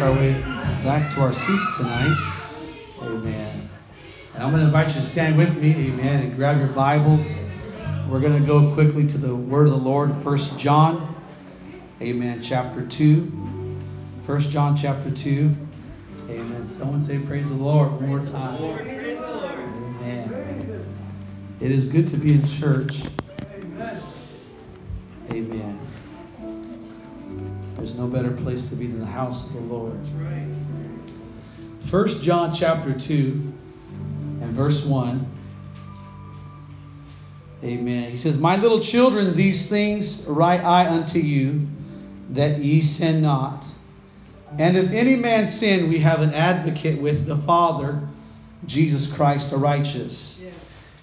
back to our seats tonight. Amen. And I'm going to invite you to stand with me, amen, and grab your Bibles. We're going to go quickly to the word of the Lord, First John, amen, chapter 2. First John chapter 2. Amen. Someone say praise the Lord one more time. Amen. It is good to be in church. Amen. Amen. There's no better place to be than the house of the Lord. First John chapter 2 and verse 1. Amen. He says, My little children, these things write I unto you, that ye sin not. And if any man sin, we have an advocate with the Father, Jesus Christ the righteous.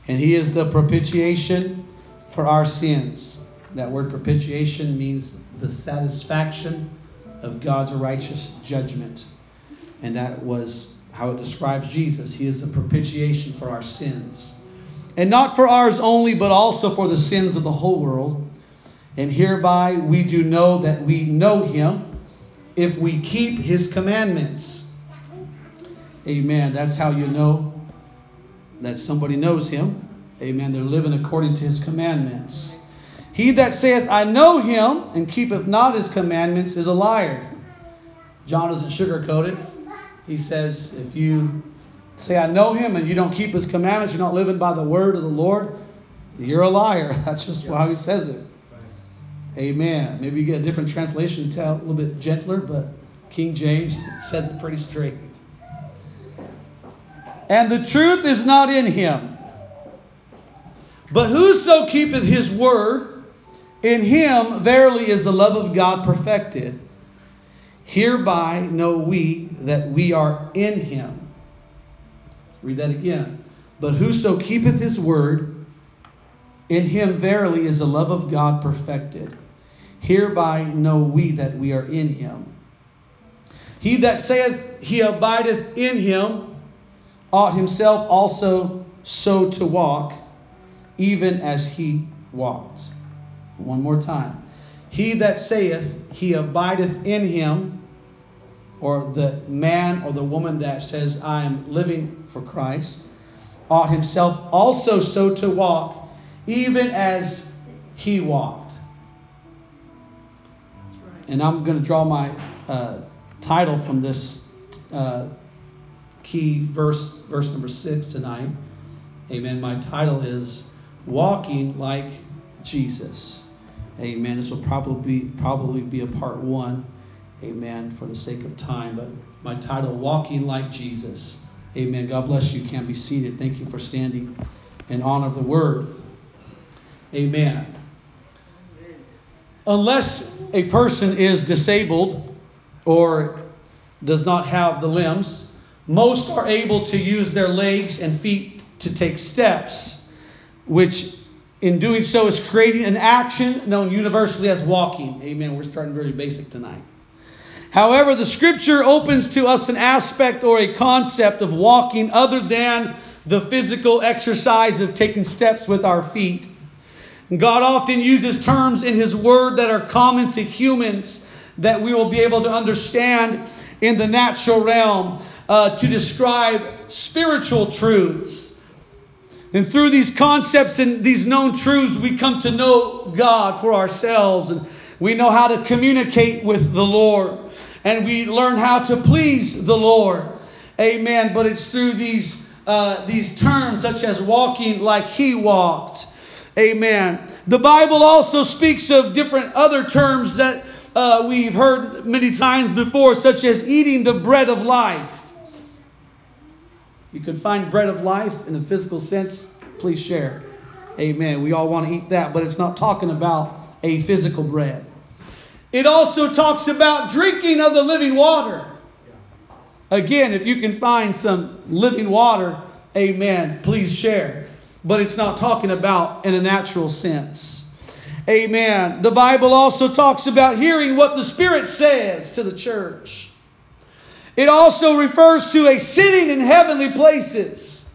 And he is the propitiation for our sins. That word propitiation means the satisfaction of God's righteous judgment. And that was how it describes Jesus. He is the propitiation for our sins. And not for ours only, but also for the sins of the whole world. And hereby we do know that we know him if we keep his commandments. Amen. That's how you know that somebody knows him. Amen. They're living according to his commandments. He that saith, I know him, and keepeth not his commandments, is a liar. John doesn't sugarcoat it. He says, if you say, I know him, and you don't keep his commandments, you're not living by the word of the Lord, you're a liar. That's just how he says it. Amen. Maybe you get a different translation, tell a little bit gentler, but King James says it pretty straight. And the truth is not in him. But whoso keepeth his word, in him verily is the love of God perfected. Hereby know we that we are in him. Read that again. But whoso keepeth his word, in him verily is the love of God perfected. Hereby know we that we are in him. He that saith he abideth in him ought himself also so to walk, even as he walked. One more time. He that saith he abideth in him, or the man or the woman that says, I am living for Christ, ought himself also so to walk, even as he walked. And I'm going to draw my uh, title from this uh, key verse, verse number six tonight. Amen. My title is Walking Like Jesus. Amen. This will probably be, probably be a part one. Amen. For the sake of time. But my title, Walking Like Jesus. Amen. God bless you. Can be seated. Thank you for standing in honor of the word. Amen. Unless a person is disabled or does not have the limbs, most are able to use their legs and feet to take steps, which in doing so is creating an action known universally as walking. Amen. We're starting very basic tonight. However, the scripture opens to us an aspect or a concept of walking other than the physical exercise of taking steps with our feet. God often uses terms in His Word that are common to humans that we will be able to understand in the natural realm uh, to describe spiritual truths. And through these concepts and these known truths, we come to know God for ourselves and we know how to communicate with the Lord and we learn how to please the Lord. Amen. But it's through these uh, these terms such as walking like He walked. Amen. The Bible also speaks of different other terms that uh, we've heard many times before, such as eating the bread of life. You can find bread of life in a physical sense. Please share. Amen. We all want to eat that, but it's not talking about a physical bread. It also talks about drinking of the living water. Again, if you can find some living water, amen, please share. But it's not talking about in a natural sense. Amen. The Bible also talks about hearing what the Spirit says to the church. It also refers to a sitting in heavenly places.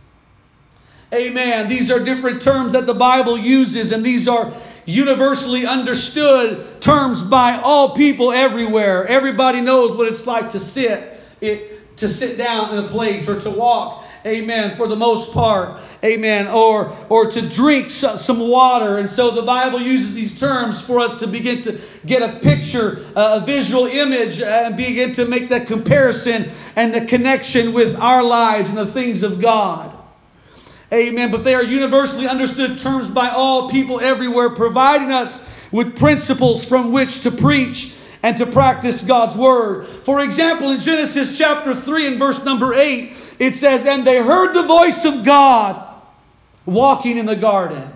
Amen. These are different terms that the Bible uses, and these are universally understood terms by all people everywhere. Everybody knows what it's like to sit it, to sit down in a place or to walk, amen, for the most part, amen, or, or to drink some water. And so the Bible uses these terms for us to begin to get a picture, a visual image, uh, and begin to make that comparison and the connection with our lives and the things of God. Amen. But they are universally understood terms by all people everywhere, providing us with principles from which to preach and to practice God's word. For example, in Genesis chapter 3 and verse number 8, it says, And they heard the voice of God walking in the garden.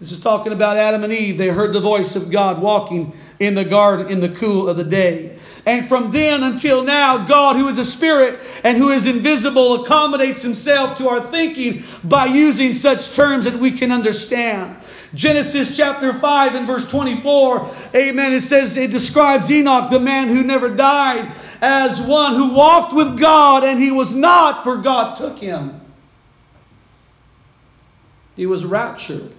This is talking about Adam and Eve. They heard the voice of God walking in the garden in the cool of the day. And from then until now, God, who is a spirit and who is invisible, accommodates himself to our thinking by using such terms that we can understand. Genesis chapter 5 and verse 24, amen, it says, it describes Enoch, the man who never died, as one who walked with God and he was not, for God took him. He was raptured.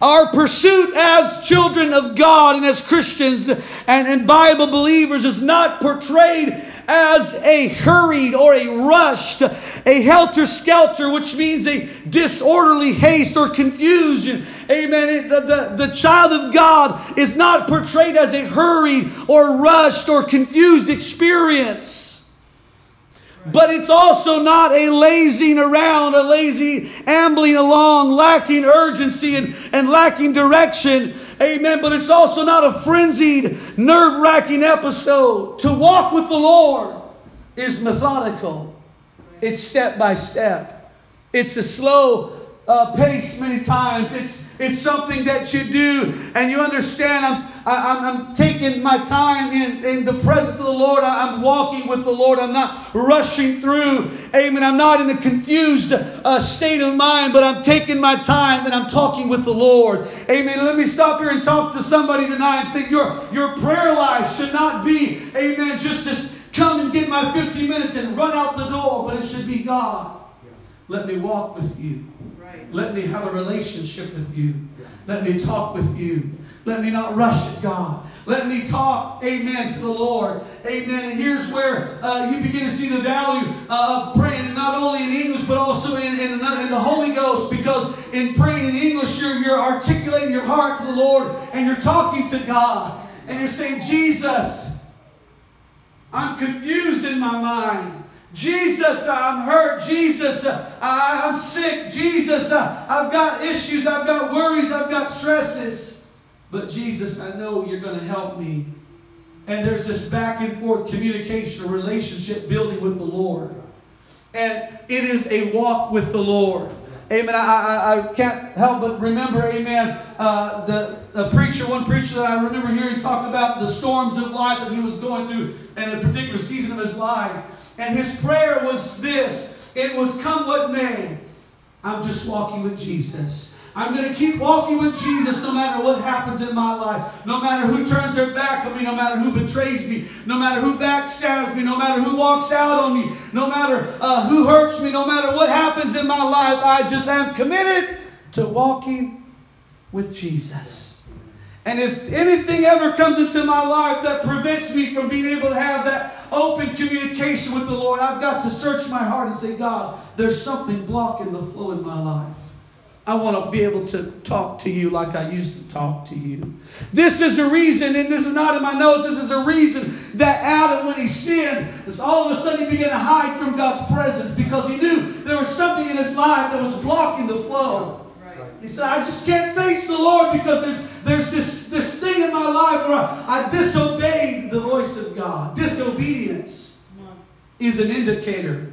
Our pursuit as children of God and as Christians and, and Bible believers is not portrayed as a hurried or a rushed, a helter skelter, which means a disorderly haste or confusion. Amen. The, the, the child of God is not portrayed as a hurried or rushed or confused experience. But it's also not a lazing around, a lazy ambling along, lacking urgency and, and lacking direction. Amen. But it's also not a frenzied, nerve wracking episode. To walk with the Lord is methodical, it's step by step, it's a slow uh, pace many times. It's, it's something that you do, and you understand I'm, I, am i I'm taking my time in, in the presence of the Lord. I, am walking with the Lord. I'm not rushing through. Amen. I'm not in a confused uh, state of mind, but I'm taking my time and I'm talking with the Lord. Amen. Let me stop here and talk to somebody tonight and say, Your, your prayer life should not be, amen, just to come and get my 15 minutes and run out the door, but it should be God. Let me walk with you. Let me have a relationship with you. Let me talk with you. Let me not rush at God. Let me talk, amen, to the Lord. Amen. And here's where uh, you begin to see the value uh, of praying, not only in English, but also in, in, in, the Holy Ghost. Because in praying in English, you're, you're articulating your heart to the Lord and you're talking to God. And you're saying, Jesus, I'm confused in my mind. Jesus, I'm hurt. Jesus, I, am sick. Jesus, I've got issues. I've got worries. I've got stresses. But Jesus, I know you're going to help me. And there's this back and forth communication, a relationship building with the Lord. And it is a walk with the Lord. Amen. I, I, I can't help but remember, amen, uh, the, the preacher, one preacher that I remember hearing talk about the storms of life that he was going through in a particular season of his life. And his prayer was this it was, Come what may, I'm just walking with Jesus. I'm going to keep walking with Jesus no matter what happens in my life. No matter who turns their back on me, no matter who betrays me, no matter who backstabs me, no matter who walks out on me, no matter uh, who hurts me, no matter what happens in my life, I just am committed to walking with Jesus. And if anything ever comes into my life that prevents me from being able to have that open communication with the Lord, I've got to search my heart and say, God, there's something blocking the flow in my life. I want to be able to talk to you like I used to talk to you. This is a reason, and this is not in my notes, this is a reason that Adam, when he sinned, all of a sudden he began to hide from God's presence because he knew there was something in his life that was blocking the flow. He said, I just can't face the Lord because there's, there's this, this thing in my life where I, I disobeyed the voice of God. Disobedience is an indicator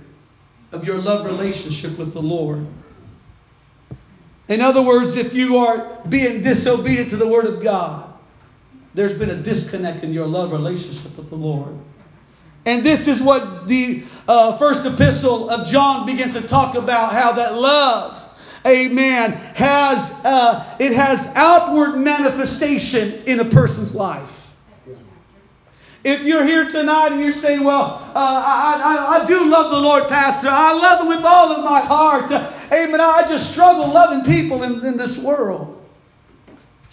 of your love relationship with the Lord. In other words, if you are being disobedient to the Word of God, there's been a disconnect in your love relationship with the Lord. And this is what the uh, first epistle of John begins to talk about how that love amen, has uh, it has outward manifestation in a person's life. If you're here tonight and you're saying, Well, uh, I, I, I, do love the Lord, Pastor. I love Him with all of my heart. Amen. I just struggle loving people in, in this world.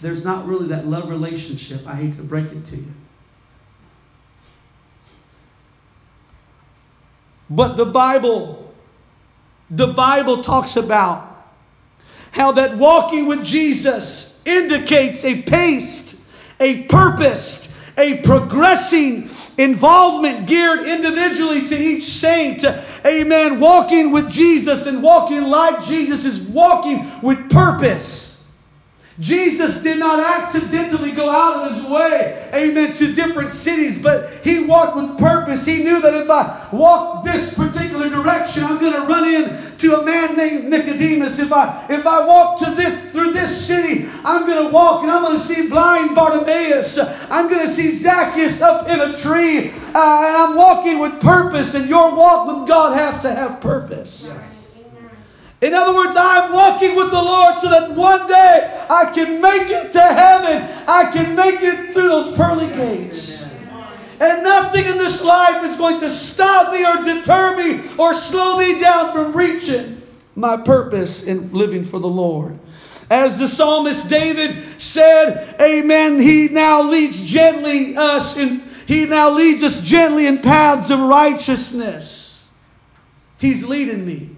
There's not really that love relationship. I hate to break it to you. But the Bible, the Bible talks about how that walking with Jesus indicates a paced, a purposed, a progressing involvement geared individually to each saint. Amen. Walking with Jesus and walking like Jesus is walking with purpose. Jesus did not accidentally go out of his way, amen, to different cities, but he walked with purpose. He knew that if I walk this particular direction, I'm going to run in to a man named Nicodemus. If I if I walk to this through this city, I'm going to walk and I'm going to see blind Bartimaeus. I'm going to see Zacchaeus up in a tree, uh, and I'm walking with purpose. And your walk with God has to have purpose. In other words, I'm walking with the Lord so that one day I can make it to heaven. I can make it through those pearly gates. And nothing in this life is going to stop me or deter me or slow me down from reaching my purpose in living for the Lord. As the psalmist David said, Amen, he now leads gently us and he now leads us gently in paths of righteousness. He's leading me.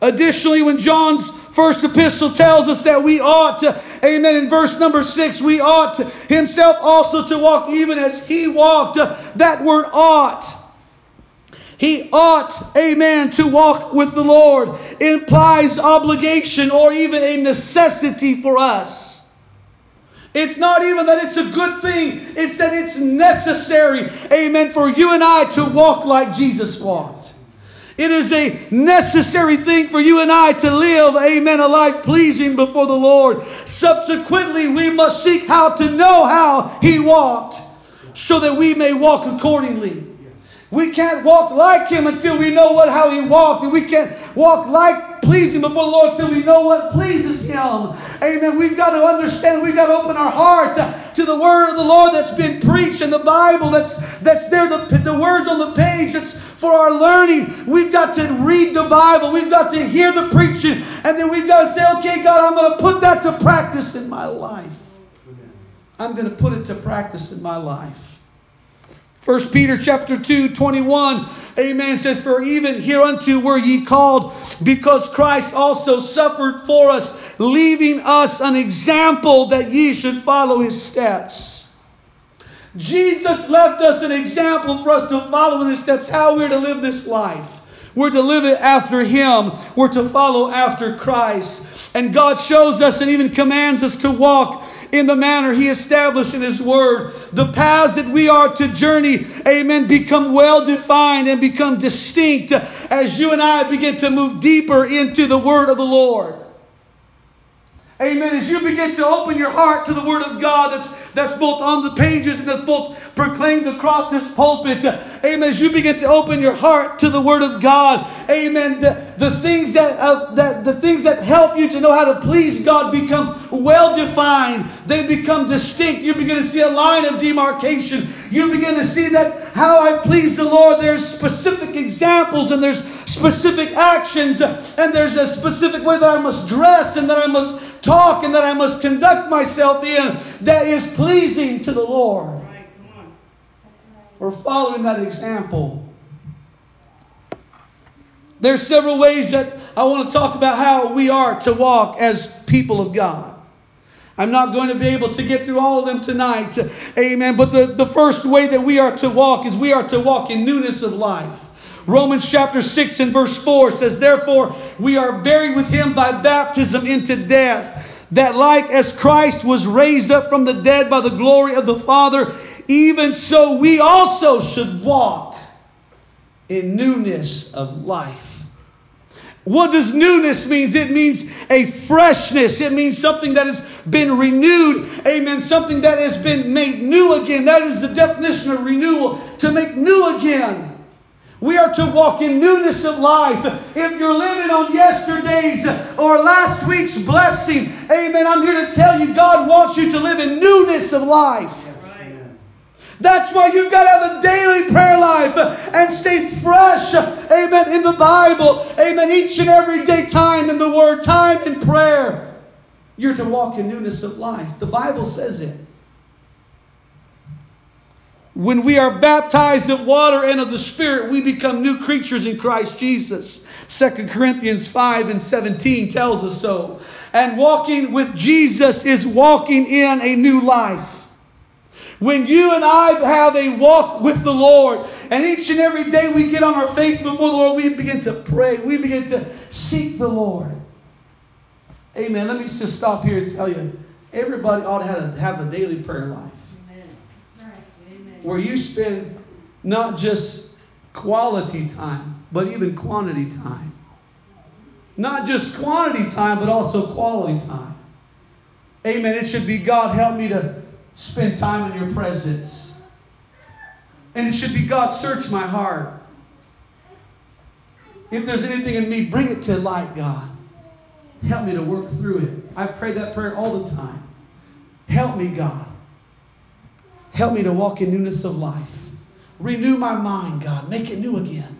Additionally, when John's first epistle tells us that we ought to, amen, in verse number six, we ought to, himself also to walk even as he walked. that word ought. He ought, amen, to walk with the Lord implies obligation or even a necessity for us. It's not even that it's a good thing, it's that it's necessary, amen, for you and I to walk like Jesus walked. It is a necessary thing for you and I to live, amen, a life pleasing before the Lord. Subsequently, we must seek how to know how He walked so that we may walk accordingly. We can't walk like Him until we know what how He walked, and we can't walk like pleasing before the Lord until we know what pleases Him. Amen. We've got to understand, we've got to open our heart to the word of the Lord that's been preached in the Bible that's that's there, the, the words on the page that's for our learning. We've got to read the Bible. We've got to hear the preaching. And then we've got to say, okay, God, I'm going to put that to practice in my life. I'm going to put it to practice in my life. 1 Peter chapter 2, 21, amen, says, For even hereunto were ye called, because Christ also suffered for us, leaving us an example that ye should follow his steps. Jesus left us an example for us to follow in his steps, how we're to live this life. We're to live it after him. We're to follow after Christ. And God shows us and even commands us to walk in the manner He established in His Word. The paths that we are to journey, amen, become well defined and become distinct as you and I begin to move deeper into the Word of the Lord. Amen. As you begin to open your heart to the Word of God that's that's both on the pages and that's both proclaimed across this pulpit. Amen. As you begin to open your heart to the Word of God, Amen. The, the things that, uh, that the things that help you to know how to please God become well defined. They become distinct. You begin to see a line of demarcation. You begin to see that how I please the Lord. There's specific examples and there's specific actions and there's a specific way that I must dress and that I must talk and that I must conduct myself in that is pleasing to the Lord. We're following that example. There's several ways that I want to talk about how we are to walk as people of God. I'm not going to be able to get through all of them tonight. Amen. But the, the first way that we are to walk is we are to walk in newness of life. Romans chapter 6 and verse 4 says, Therefore, we are buried with him by baptism into death, that like as Christ was raised up from the dead by the glory of the Father, even so we also should walk in newness of life. What does newness mean? It means a freshness. It means something that has been renewed. Amen. Something that has been made new again. That is the definition of renewal. To make new again. We are to walk in newness of life. If you're living on yesterday's or last week's blessing, amen, I'm here to tell you God wants you to live in newness of life. That's why you've got to have a daily prayer life and stay fresh, amen, in the Bible, amen, each and every day, time in the Word, time in prayer. You're to walk in newness of life. The Bible says it. When we are baptized of water and of the Spirit, we become new creatures in Christ Jesus. 2 Corinthians 5 and 17 tells us so. And walking with Jesus is walking in a new life. When you and I have a walk with the Lord, and each and every day we get on our face before the Lord, we begin to pray, we begin to seek the Lord. Amen. Let me just stop here and tell you everybody ought to have a daily prayer life. Where you spend not just quality time, but even quantity time. Not just quantity time, but also quality time. Amen. It should be God, help me to spend time in your presence. And it should be God, search my heart. If there's anything in me, bring it to light, God. Help me to work through it. I pray that prayer all the time. Help me, God. Help me to walk in newness of life. Renew my mind, God. Make it new again.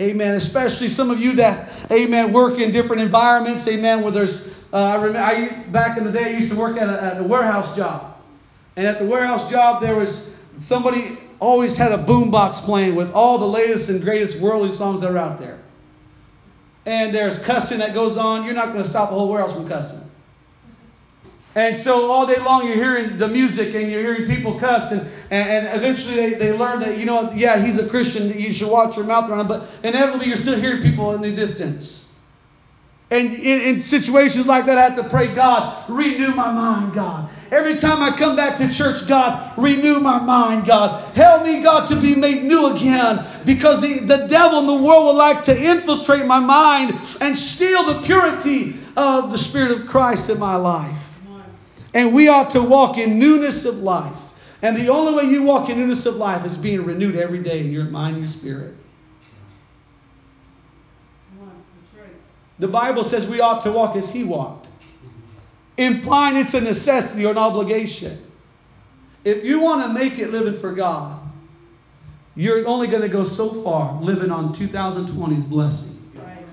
Amen. Especially some of you that, amen, work in different environments. Amen. Where there's, uh, I remember, I, back in the day, I used to work at a, at a warehouse job. And at the warehouse job, there was somebody always had a boombox playing with all the latest and greatest worldly songs that are out there and there's cussing that goes on, you're not going to stop the whole warehouse from cussing. And so all day long you're hearing the music and you're hearing people cuss, and, and, and eventually they, they learn that, you know, yeah, he's a Christian, you should watch your mouth around, him but inevitably you're still hearing people in the distance. And in, in situations like that, I have to pray, God, renew my mind, God. Every time I come back to church, God, renew my mind, God. Help me, God, to be made new again because the, the devil in the world would like to infiltrate my mind and steal the purity of the Spirit of Christ in my life. And we ought to walk in newness of life. And the only way you walk in newness of life is being renewed every day in your mind and your spirit. The Bible says we ought to walk as He walked implying it's a necessity or an obligation. If you want to make it living for God, you're only going to go so far living on 2020's blessing. Right.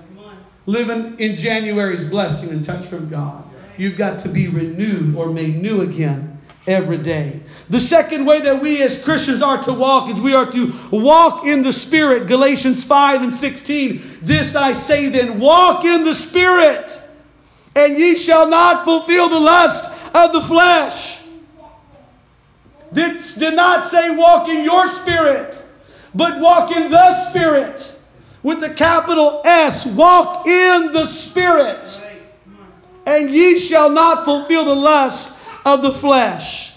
Living in January's blessing and touch from God. You've got to be renewed or made new again every day. The second way that we as Christians are to walk is we are to walk in the Spirit. Galatians 5 and 16. This I say then, walk in the Spirit and ye shall not fulfill the lust of the flesh. This did not say walk in your spirit, but walk in the spirit with the capital S. Walk in the spirit. And ye shall not fulfill the lust of the flesh.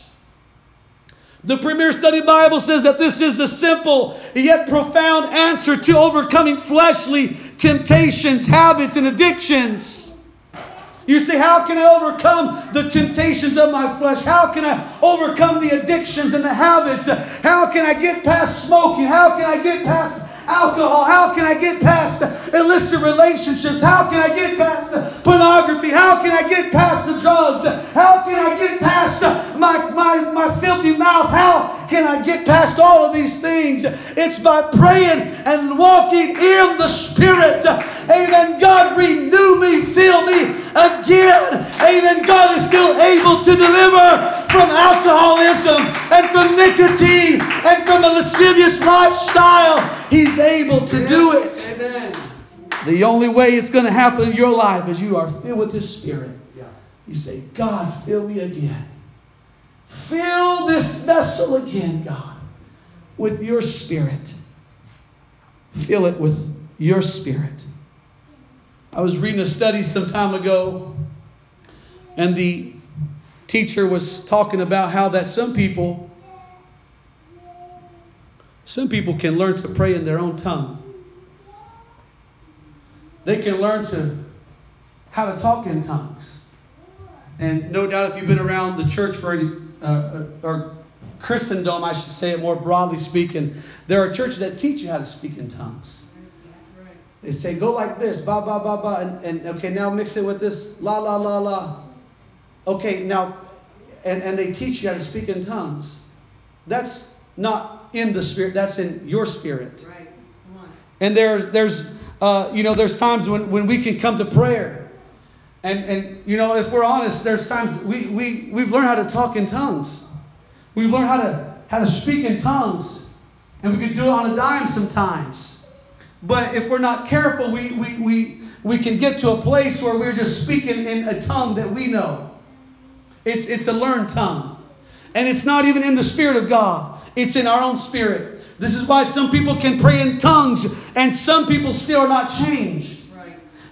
The Premier Study Bible says that this is a simple yet profound answer to overcoming fleshly temptations, habits, and addictions. You say, How can I overcome the temptations of my flesh? How can I overcome the addictions and the habits? How can I get past smoking? How can I get past alcohol? How can I get past illicit relationships? How can I get past pornography? How can I get past the drugs? How can I get past my, my, my filthy mouth? How can I get past all of these things? It's by praying and walking in the Spirit. Amen. God, renew me, fill me again. Amen. God is still able to deliver from alcoholism The only way it's going to happen in your life is you are filled with His Spirit. You say, God, fill me again. Fill this vessel again, God, with your Spirit. Fill it with your Spirit. I was reading a study some time ago, and the teacher was talking about how that some people some people can learn to pray in their own tongue. They can learn to how to talk in tongues. And no doubt, if you've been around the church for any, uh, uh or Christendom, I should say it more broadly speaking, there are churches that teach you how to speak in tongues. They say, go like this, ba, ba, ba, ba, and, and okay, now mix it with this, la, la, la, la. Okay, now, and, and they teach you how to speak in tongues. That's not in the spirit, that's in your spirit. Right. Come on. And there's, there's, uh, you know, there's times when, when we can come to prayer. And, and, you know, if we're honest, there's times we, we, we've learned how to talk in tongues. We've learned how to how to speak in tongues, and we can do it on a dime sometimes. But if we're not careful, we, we, we, we can get to a place where we're just speaking in a tongue that we know. It's, it's a learned tongue. And it's not even in the Spirit of God, it's in our own spirit. This is why some people can pray in tongues and some people still are not changed.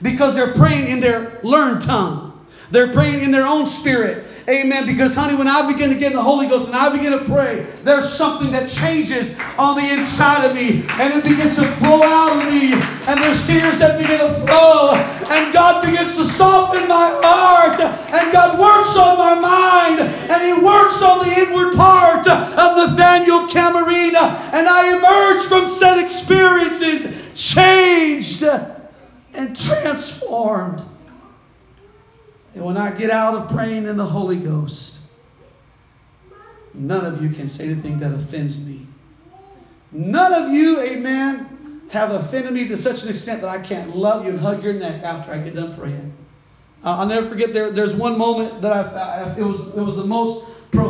Because they're praying in their learned tongue. They're praying in their own spirit. Amen. Because, honey, when I begin to get in the Holy Ghost and I begin to pray, there's something that changes on the inside of me. And it begins to flow out of me. And there's tears that begin to flow. And God begins to soften my heart. And God works on my mind. And He works on the inward part of Nathaniel Camarena. And I emerge from said experiences changed and transformed. And when I get out of praying in the Holy Ghost, none of you can say anything that offends me. None of you, amen, have offended me to such an extent that I can't love you and hug your neck after I get done praying. Uh, I'll never forget there, there's one moment that I, I, it was it was the most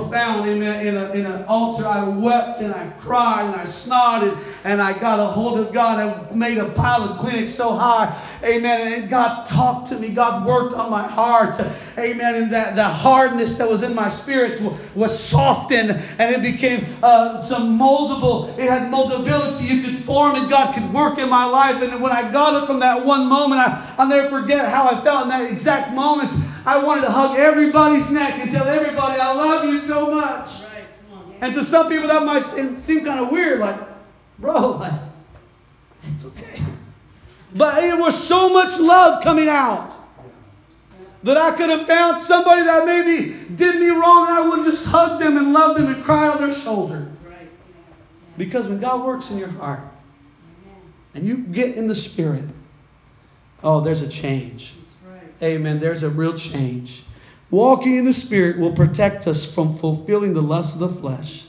profound, amen. In, a, in an altar, I wept and I cried and I snorted and I got a hold of God and made a pile of Kleenex so high, amen. And God talked to me. God worked on my heart, amen. And that the hardness that was in my spirit was softened and it became uh, some moldable. It had moldability. You could form it. God could work in my life. And when I got up from that one moment, I, I'll never forget how I felt in that exact moment. I wanted to hug everybody's neck and tell everybody I love you so much. Right. On, yeah. And to some people that might seem, seem kind of weird, like, bro, like, it's okay. But it was so much love coming out that I could have found somebody that maybe did me wrong and I would just hug them and love them and cry on their shoulder. Because when God works in your heart and you get in the Spirit, oh, there's a change. Amen. There's a real change. Walking in the Spirit will protect us from fulfilling the lust of the flesh.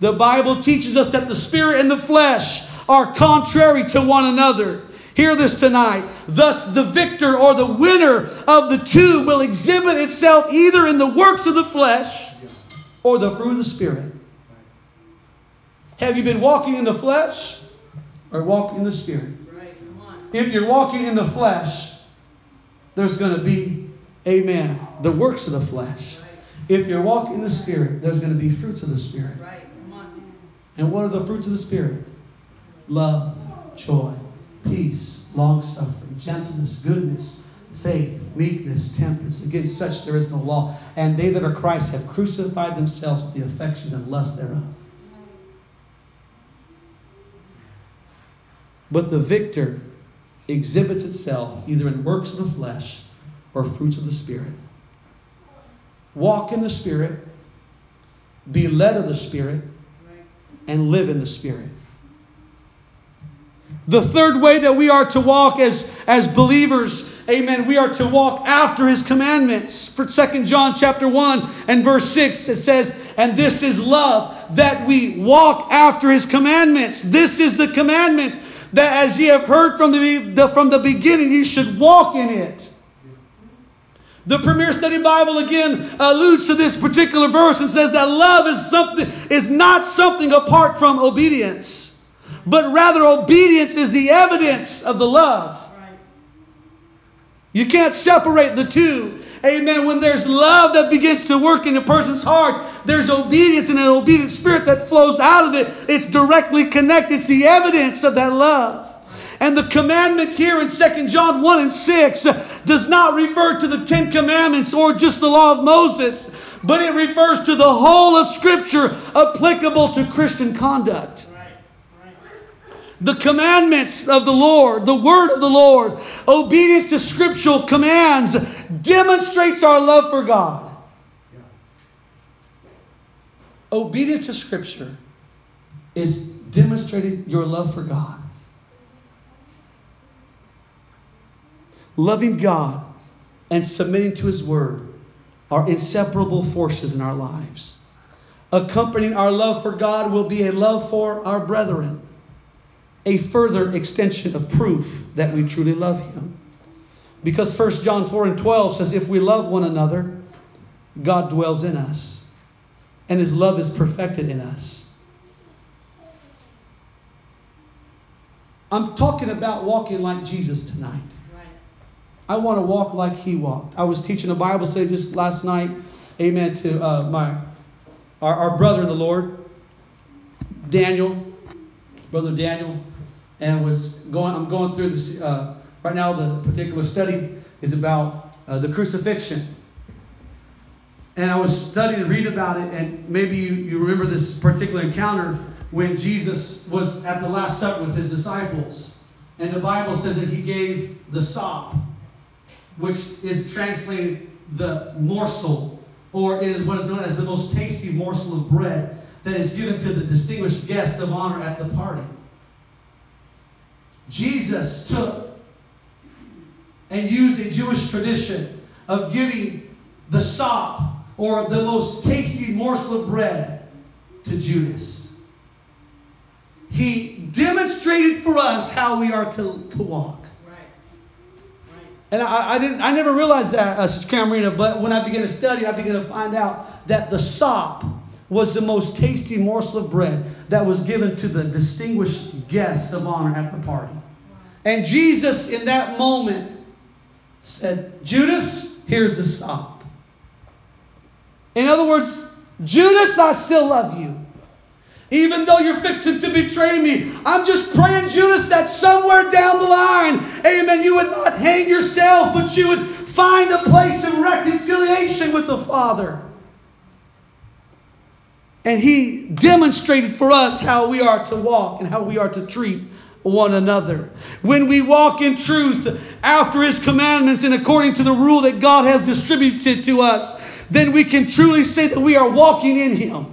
The Bible teaches us that the Spirit and the flesh are contrary to one another. Hear this tonight. Thus, the victor or the winner of the two will exhibit itself either in the works of the flesh or the fruit of the Spirit. Have you been walking in the flesh or walking in the Spirit? If you're walking in the flesh, there's going to be, amen, the works of the flesh. If you're walking in the Spirit, there's going to be fruits of the Spirit. And what are the fruits of the Spirit? Love, joy, peace, long suffering, gentleness, goodness, faith, meekness, temperance. Against such there is no law. And they that are Christ have crucified themselves with the affections and lust thereof. But the victor exhibits itself either in works of the flesh or fruits of the Spirit. Walk in the Spirit, be led of the Spirit, and live in the Spirit. The third way that we are to walk as, as believers, amen, we are to walk after his commandments. For 2 John chapter 1 and verse 6, it says, And this is love, that we walk after his commandments. This is the commandment that as ye have heard from the, the, from the beginning, ye should walk in it. The Premier Study Bible again alludes to this particular verse and says that love is something is not something apart from obedience, but rather obedience is the evidence of the love. You can't separate the two. Amen. When there's love that begins to work in a person's heart, there's obedience and an obedient spirit that flows out of it. It's directly connected. It's the evidence of that love. And the commandment here in 2 John 1 and 6 does not refer to the Ten Commandments or just the law of Moses, but it refers to the whole of Scripture applicable to Christian conduct the commandments of the Lord, the word of the Lord, obedience to scriptural commands demonstrates our love for God. Obedience to scripture is demonstrating your love for God. Loving God and submitting to his word are inseparable forces in our lives. Accompanying our love for God will be a love for our brethren a further extension of proof that we truly love him. Because 1 John 4 and 12 says, If we love one another, God dwells in us, and his love is perfected in us. I'm talking about walking like Jesus tonight. I want to walk like he walked. I was teaching a Bible study just last night, amen, to uh, my our, our brother in the Lord, Daniel, brother Daniel and was going. I'm going through this uh, right now. The particular study is about uh, the crucifixion, and I was studying to read about it. And maybe you, you remember this particular encounter when Jesus was at the Last Supper with his disciples. And the Bible says that he gave the sop, which is translated the morsel, or it is what is known as the most tasty morsel of bread that is given to the distinguished guest of honor at the party. Jesus took and used a Jewish tradition of giving the sop, or the most tasty morsel of bread, to Judas he demonstrated for us how we are to, to walk. Right. Right. And I, I didn't I never realized that, uh, Sister Camarena, but when I began to study, I began to find out that the sop was the most tasty morsel of bread that was given to the distinguished guest of honor at the party. And Jesus, in that moment, said, Judas, here's the sop. In other words, Judas, I still love you. Even though you're fixing to betray me, I'm just praying, Judas, that somewhere down the line, amen, you would not hang yourself, but you would find a place of reconciliation with the Father. And he demonstrated for us how we are to walk and how we are to treat one another. When we walk in truth after his commandments and according to the rule that God has distributed to us, then we can truly say that we are walking in him.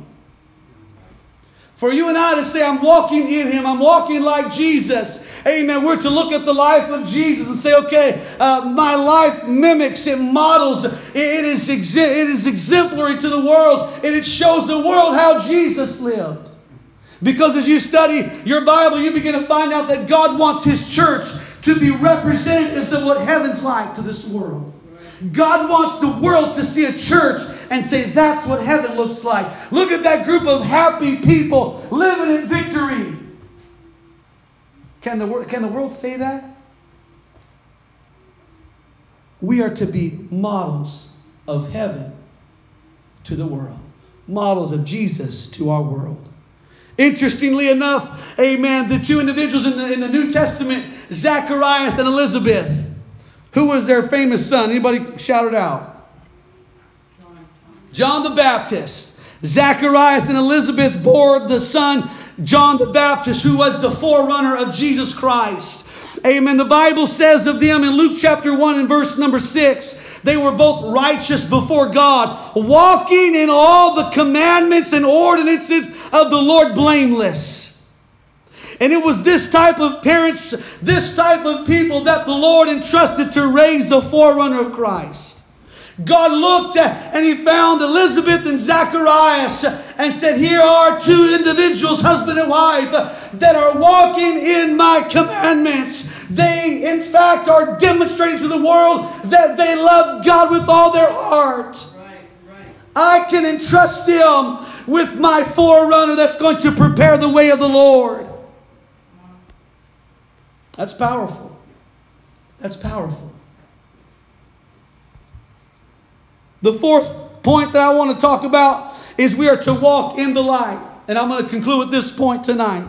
For you and I to say, I'm walking in Him, I'm walking like Jesus. Amen. We're to look at the life of Jesus and say, okay, uh, my life mimics, it models, it, it, is it is exemplary to the world, and it shows the world how Jesus lived. Because as you study your Bible, you begin to find out that God wants His church to be representatives of what heaven's like to this world. God wants the world to see a church and say, that's what heaven looks like. Look at that group of happy people living in victory. Can the, can the world say that? We are to be models of heaven to the world, models of Jesus to our world. Interestingly enough, amen, the two individuals in the, in the New Testament, Zacharias and Elizabeth, who was their famous son? Anybody shout it out? John the Baptist. Zacharias and Elizabeth bore the son John the Baptist, who was the forerunner of Jesus Christ. Amen. The Bible says of them in Luke chapter 1 and verse number 6 they were both righteous before God, walking in all the commandments and ordinances of the Lord blameless. And it was this type of parents, this type of people that the Lord entrusted to raise the forerunner of Christ. God looked uh, and he found Elizabeth and Zacharias uh, and said, Here are two individuals, husband and wife, uh, that are walking in my commandments. They, in fact, are demonstrating to the world that they love God with all their heart. Right, right. I can entrust them with my forerunner that's going to prepare the way of the Lord. That's powerful. That's powerful. The fourth point that I want to talk about is we are to walk in the light. And I'm going to conclude with this point tonight.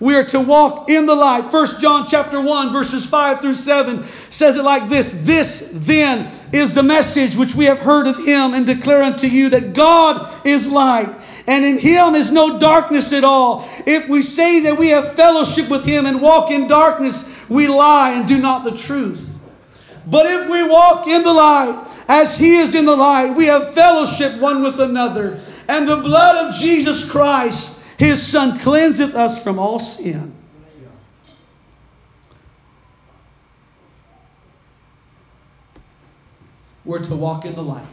We are to walk in the light. 1 John chapter 1 verses 5 through 7 says it like this. This then is the message which we have heard of him and declare unto you that God is light and in him is no darkness at all. If we say that we have fellowship with him and walk in darkness, we lie and do not the truth. But if we walk in the light as he is in the light, we have fellowship one with another. And the blood of Jesus Christ, his son, cleanseth us from all sin. We're to walk in the light.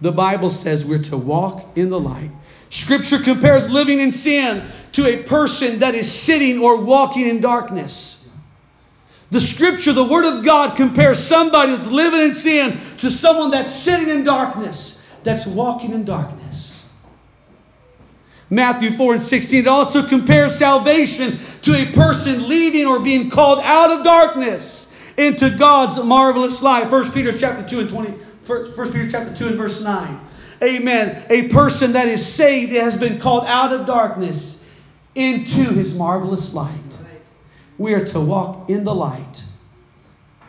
The Bible says we're to walk in the light. Scripture compares living in sin to a person that is sitting or walking in darkness. The scripture, the word of God, compares somebody that's living in sin to someone that's sitting in darkness, that's walking in darkness. Matthew 4 and 16. It also compares salvation to a person leaving or being called out of darkness into God's marvelous light. 1 Peter chapter 2 and 20, 1 Peter chapter 2 and verse 9. Amen. A person that is saved has been called out of darkness into his marvelous light. We are to walk in the light.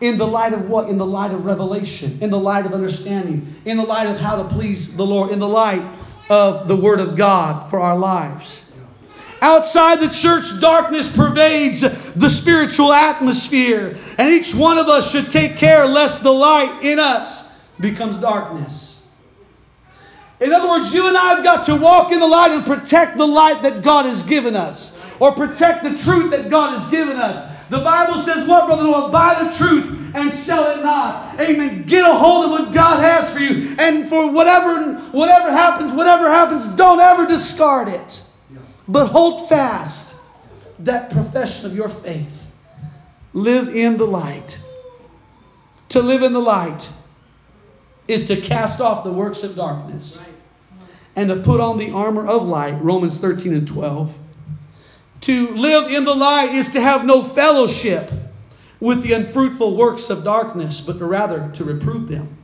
In the light of what? In the light of revelation, in the light of understanding, in the light of how to please the Lord, in the light of the Word of God for our lives. Outside the church, darkness pervades the spiritual atmosphere, and each one of us should take care lest the light in us becomes darkness. In other words, you and I have got to walk in the light and protect the light that God has given us, or protect the truth that God has given us. The Bible says, What, brother Noah? Buy the truth and sell it not. Amen. Get a hold of what God has for you. And for whatever, whatever happens, whatever happens, don't ever discard it. But hold fast that profession of your faith. Live in the light. To live in the light is to cast off the works of darkness and to put on the armor of light. Romans 13 and 12. To live in the light is to have no fellowship with the unfruitful works of darkness, but rather to reprove them.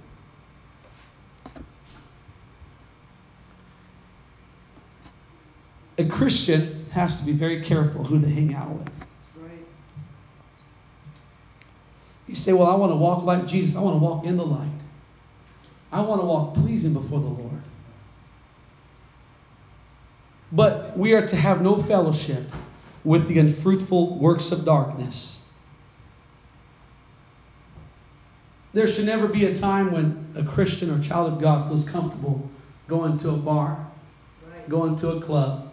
A Christian has to be very careful who they hang out with. You say, Well, I want to walk like Jesus. I want to walk in the light. I want to walk pleasing before the Lord. But we are to have no fellowship with the unfruitful works of darkness. There should never be a time when a Christian or child of God feels comfortable going to a bar, going to a club,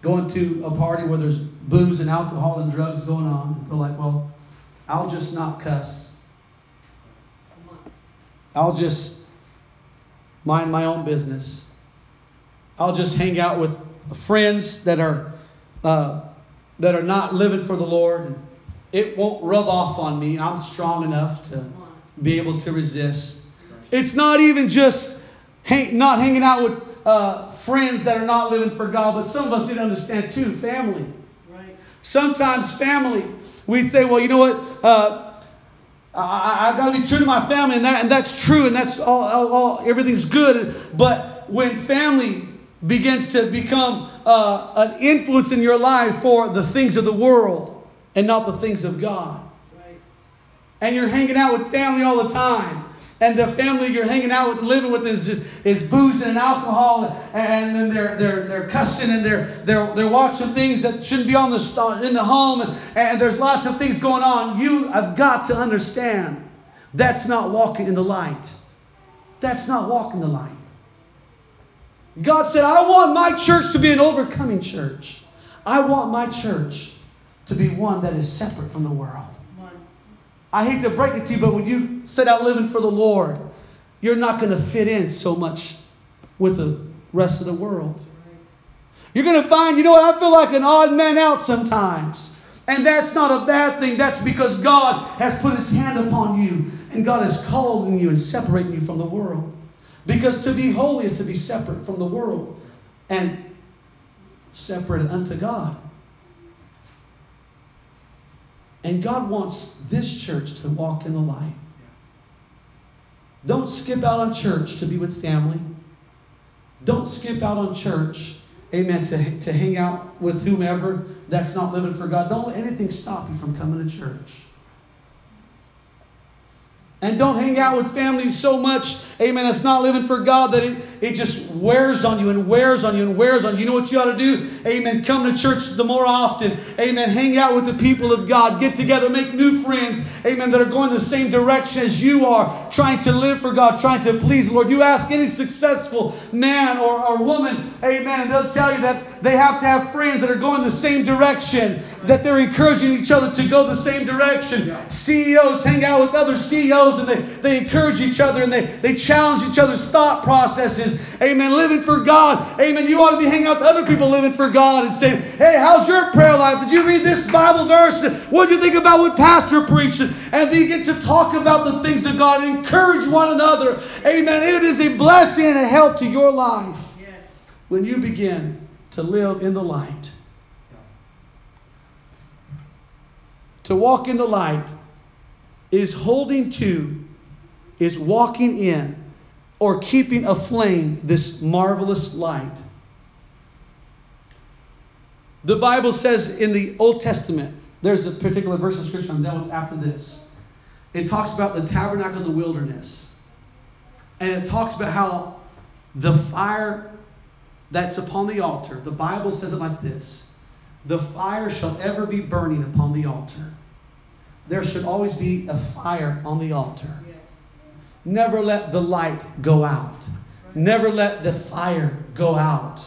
going to a party where there's booze and alcohol and drugs going on and feel like, well, I'll just not cuss. I'll just mind my own business. I'll just hang out with friends that are uh, that are not living for the Lord. It won't rub off on me. I'm strong enough to be able to resist. It's not even just hang, not hanging out with uh, friends that are not living for God, but some of us need to understand too family. Right. Sometimes family, we say, well, you know what? Uh, I, I got to be true to my family, and that and that's true, and that's all, all, all everything's good. But when family begins to become uh, an influence in your life for the things of the world and not the things of God, Right. and you're hanging out with family all the time. And the family you're hanging out with, living with, is, is boozing and alcohol, and then they're they're they're cussing and they're they're they're watching things that shouldn't be on the in the home, and, and there's lots of things going on. You have got to understand that's not walking in the light. That's not walking the light. God said, I want my church to be an overcoming church. I want my church to be one that is separate from the world. I hate to break it to you, but when you set out living for the Lord, you're not going to fit in so much with the rest of the world. You're going to find, you know what, I feel like an odd man out sometimes. And that's not a bad thing. That's because God has put his hand upon you and God is calling you and separating you from the world. Because to be holy is to be separate from the world and separate unto God. And God wants this church to walk in the light. Don't skip out on church to be with family. Don't skip out on church, amen, to, to hang out with whomever that's not living for God. Don't let anything stop you from coming to church. And don't hang out with family so much, amen, It's not living for God that it, it just wears on you and wears on you and wears on you. You know what you ought to do? Amen. Come to church the more often. Amen. Hang out with the people of God. Get together. Make new friends. Amen. That are going the same direction as you are. Trying to live for God. Trying to please the Lord. You ask any successful man or, or woman. Amen. And they'll tell you that they have to have friends that are going the same direction. That they're encouraging each other to go the same direction. CEOs hang out with other CEOs and they, they encourage each other and they, they challenge each other's thought processes. Amen. Living for God. Amen. You ought to be hanging out with other people living for God and saying, hey, how's your prayer life? Did you read this Bible verse? What did you think about what Pastor preached? And begin to talk about the things of God encourage one another. Amen. It is a blessing and a help to your life when you begin to live in the light. To walk in the light is holding to, is walking in, or keeping aflame this marvelous light. The Bible says in the Old Testament, there's a particular verse of scripture I'm done with after this. It talks about the tabernacle of the wilderness. And it talks about how the fire that's upon the altar, the Bible says it like this The fire shall ever be burning upon the altar. There should always be a fire on the altar. Never let the light go out. Never let the fire go out.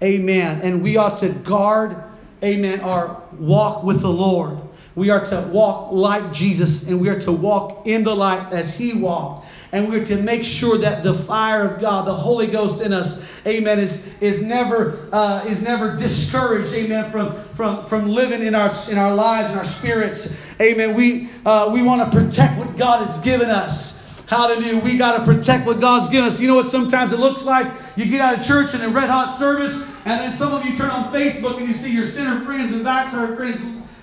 Amen. And we ought to guard, amen, our walk with the Lord. We are to walk like Jesus and we are to walk in the light as he walked. And we're to make sure that the fire of God, the Holy Ghost in us, amen, is, is never uh, is never discouraged, amen, from, from, from living in our in our lives and our spirits. Amen. We uh, we want to protect what God has given us. Hallelujah. We got to protect what God's given us. You know what sometimes it looks like? You get out of church in a red hot service, and then some of you turn on Facebook and you see your sinner friends and backside friends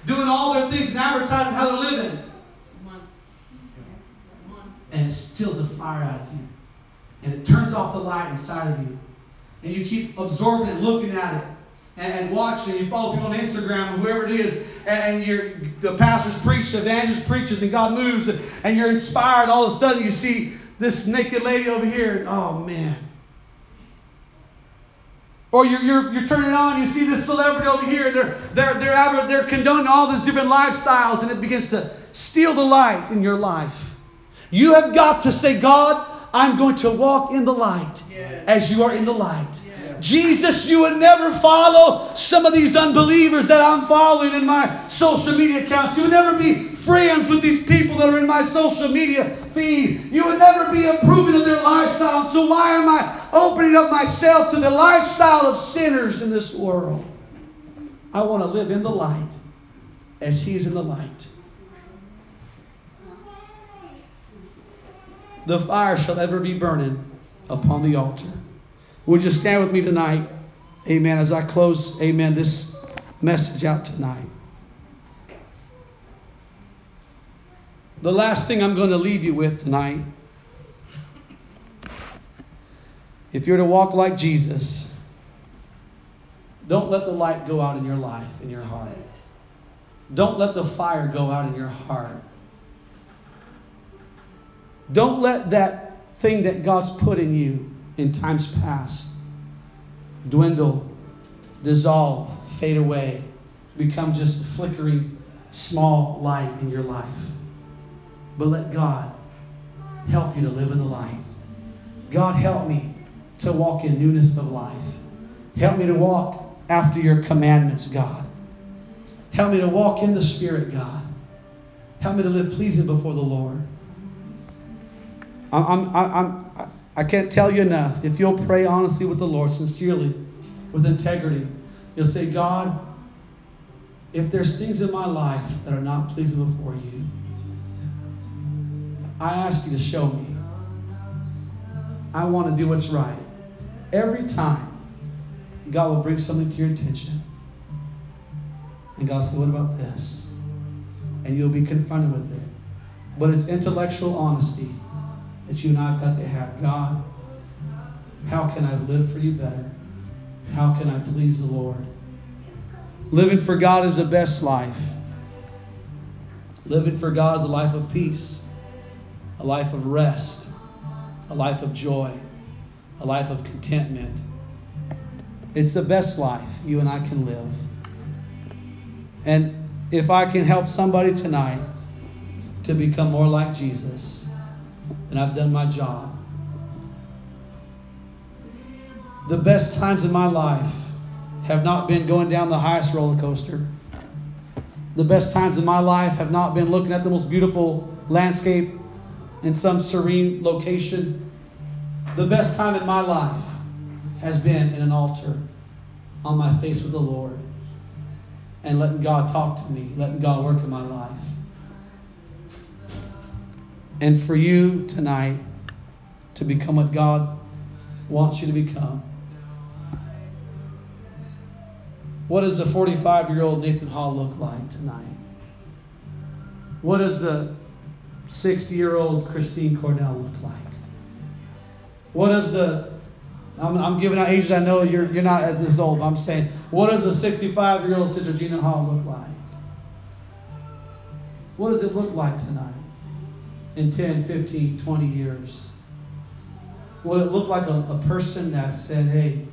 doing all their things and advertising how they're living. And it steals the fire out of you. And it turns off the light inside of you. And you keep absorbing and looking at it and, and watching. You follow people on Instagram and whoever it is, and, the pastors preach, the evangelist preaches, and God moves, and, and you're inspired. All of a sudden, you see this naked lady over here. And, oh, man. Or you're, you're, you're turning on, you see this celebrity over here, they're, they're, they're, they're condoning all these different lifestyles, and it begins to steal the light in your life. You have got to say, God, I'm going to walk in the light Yes. as you are in the light. Yes. Jesus, you would never follow some of these unbelievers that I'm following in my social media accounts. You would never be friends with these people that are in my social media feed. You would never be approving of their lifestyle. So why am I opening up myself to the lifestyle of sinners in this world? I want to live in the light as He is in the light. The fire shall ever be burning upon the altar. Would you stand with me tonight? Amen. As I close, amen, this message out tonight. The last thing I'm going to leave you with tonight, if you're to walk like Jesus, don't let the light go out in your life, in your heart. Don't let the fire go out in your heart. Don't let that thing that God's put in you in times past dwindle, dissolve, fade away, become just a flickering small light in your life. But let God help you to live in the light. God, help me to walk in newness of life. Help me to walk after your commandments, God. Help me to walk in the Spirit, God. Help me to live pleasing before the Lord. I'm, I'm, I'm, I can't tell you enough. If you'll pray honestly with the Lord, sincerely, with integrity, you'll say, God, if there's things in my life that are not pleasing before you, I ask you to show me. I want to do what's right. Every time, God will bring something to your attention. And God say, What about this? And you'll be confronted with it. But it's intellectual honesty that you and I have got to have. God, how can I live for you better? How can I please the Lord? Living for God is the best life. Living for God is a life of peace, a life of rest, a life of joy, a life of contentment. It's the best life you and I can live. And if I can help somebody tonight to become more like Jesus, then I've done my job. The best times in my life have not been going down the highest roller coaster. The best times in my life have not been looking at the most beautiful landscape in some serene location. The best time in my life has been in an altar on my face with the Lord and letting God talk to me, letting God work in my life. And for you tonight to become what God wants you to become, What does the 45 year old Nathan Hall look like tonight? What does the 60 year old Christine Cornell look like? What does the I'm, I'm, giving out ages I know you're, you're not as this old, I'm saying, what does the 65 year old Sister Gina Hall look like? What does it look like tonight in 10, 15, 20 years? Will it look like a, a person that said, hey,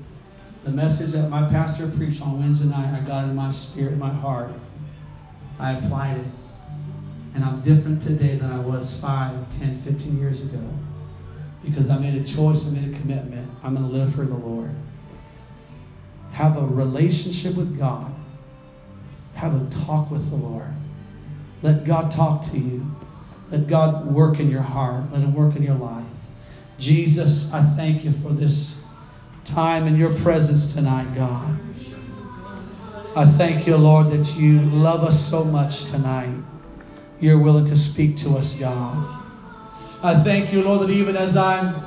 the message that my pastor preached on Wednesday night, I got in my spirit, in my heart. I applied it. And I'm different today than I was 5, 10, 15 years ago. Because I made a choice, I made a commitment. I'm going to live for the Lord. Have a relationship with God. Have a talk with the Lord. Let God talk to you. Let God work in your heart. Let Him work in your life. Jesus, I thank you for this time in your presence tonight, God. I thank you, Lord, that you love us so much tonight. You're willing to speak to us, God. I thank you, Lord, that even as I'm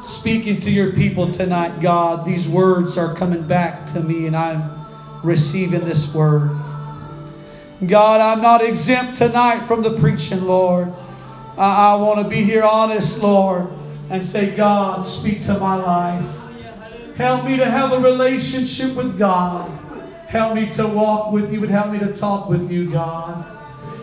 speaking to your people tonight, God, these words are coming back to me and I'm receiving this word. God, I'm not exempt tonight from the preaching, Lord. I, I want to be here honest, Lord, and say, God, speak to my life. Help me to have a relationship with God. Help me to walk with you and help me to talk with you, God.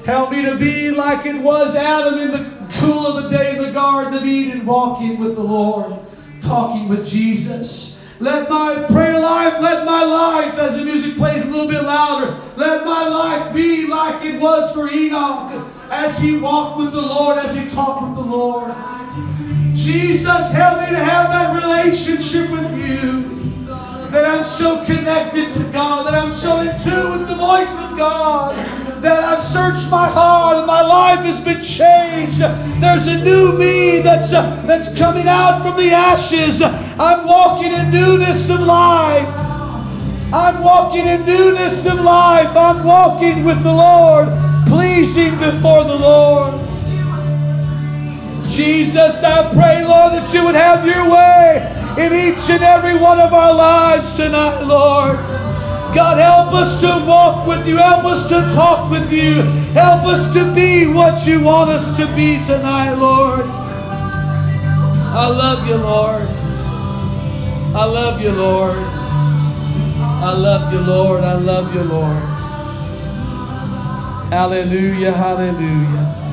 Help me to be like it was Adam in the cool of the day in the Garden of Eden, walking with the Lord, talking with Jesus. Let my prayer life, let my life, as the music plays a little bit louder, let my life be like it was for Enoch as he walked with the Lord, as he talked with the Lord. Jesus, help me to have that relationship with you. That I'm so connected to God, that I'm so in tune with the voice of God, that I've searched my heart and my life has been changed. There's a new me that's, that's coming out from the ashes. I'm walking in newness of life. I'm walking in newness of life. I'm walking with the Lord, pleasing before the Lord. Jesus, I pray, Lord, that you would have your way in each and every one of our lives tonight, Lord. God, help us to walk with you. Help us to talk with you. Help us to be what you want us to be tonight, Lord. I love you, Lord. I love you, Lord. I love you, Lord. I love you, Lord. Hallelujah, hallelujah.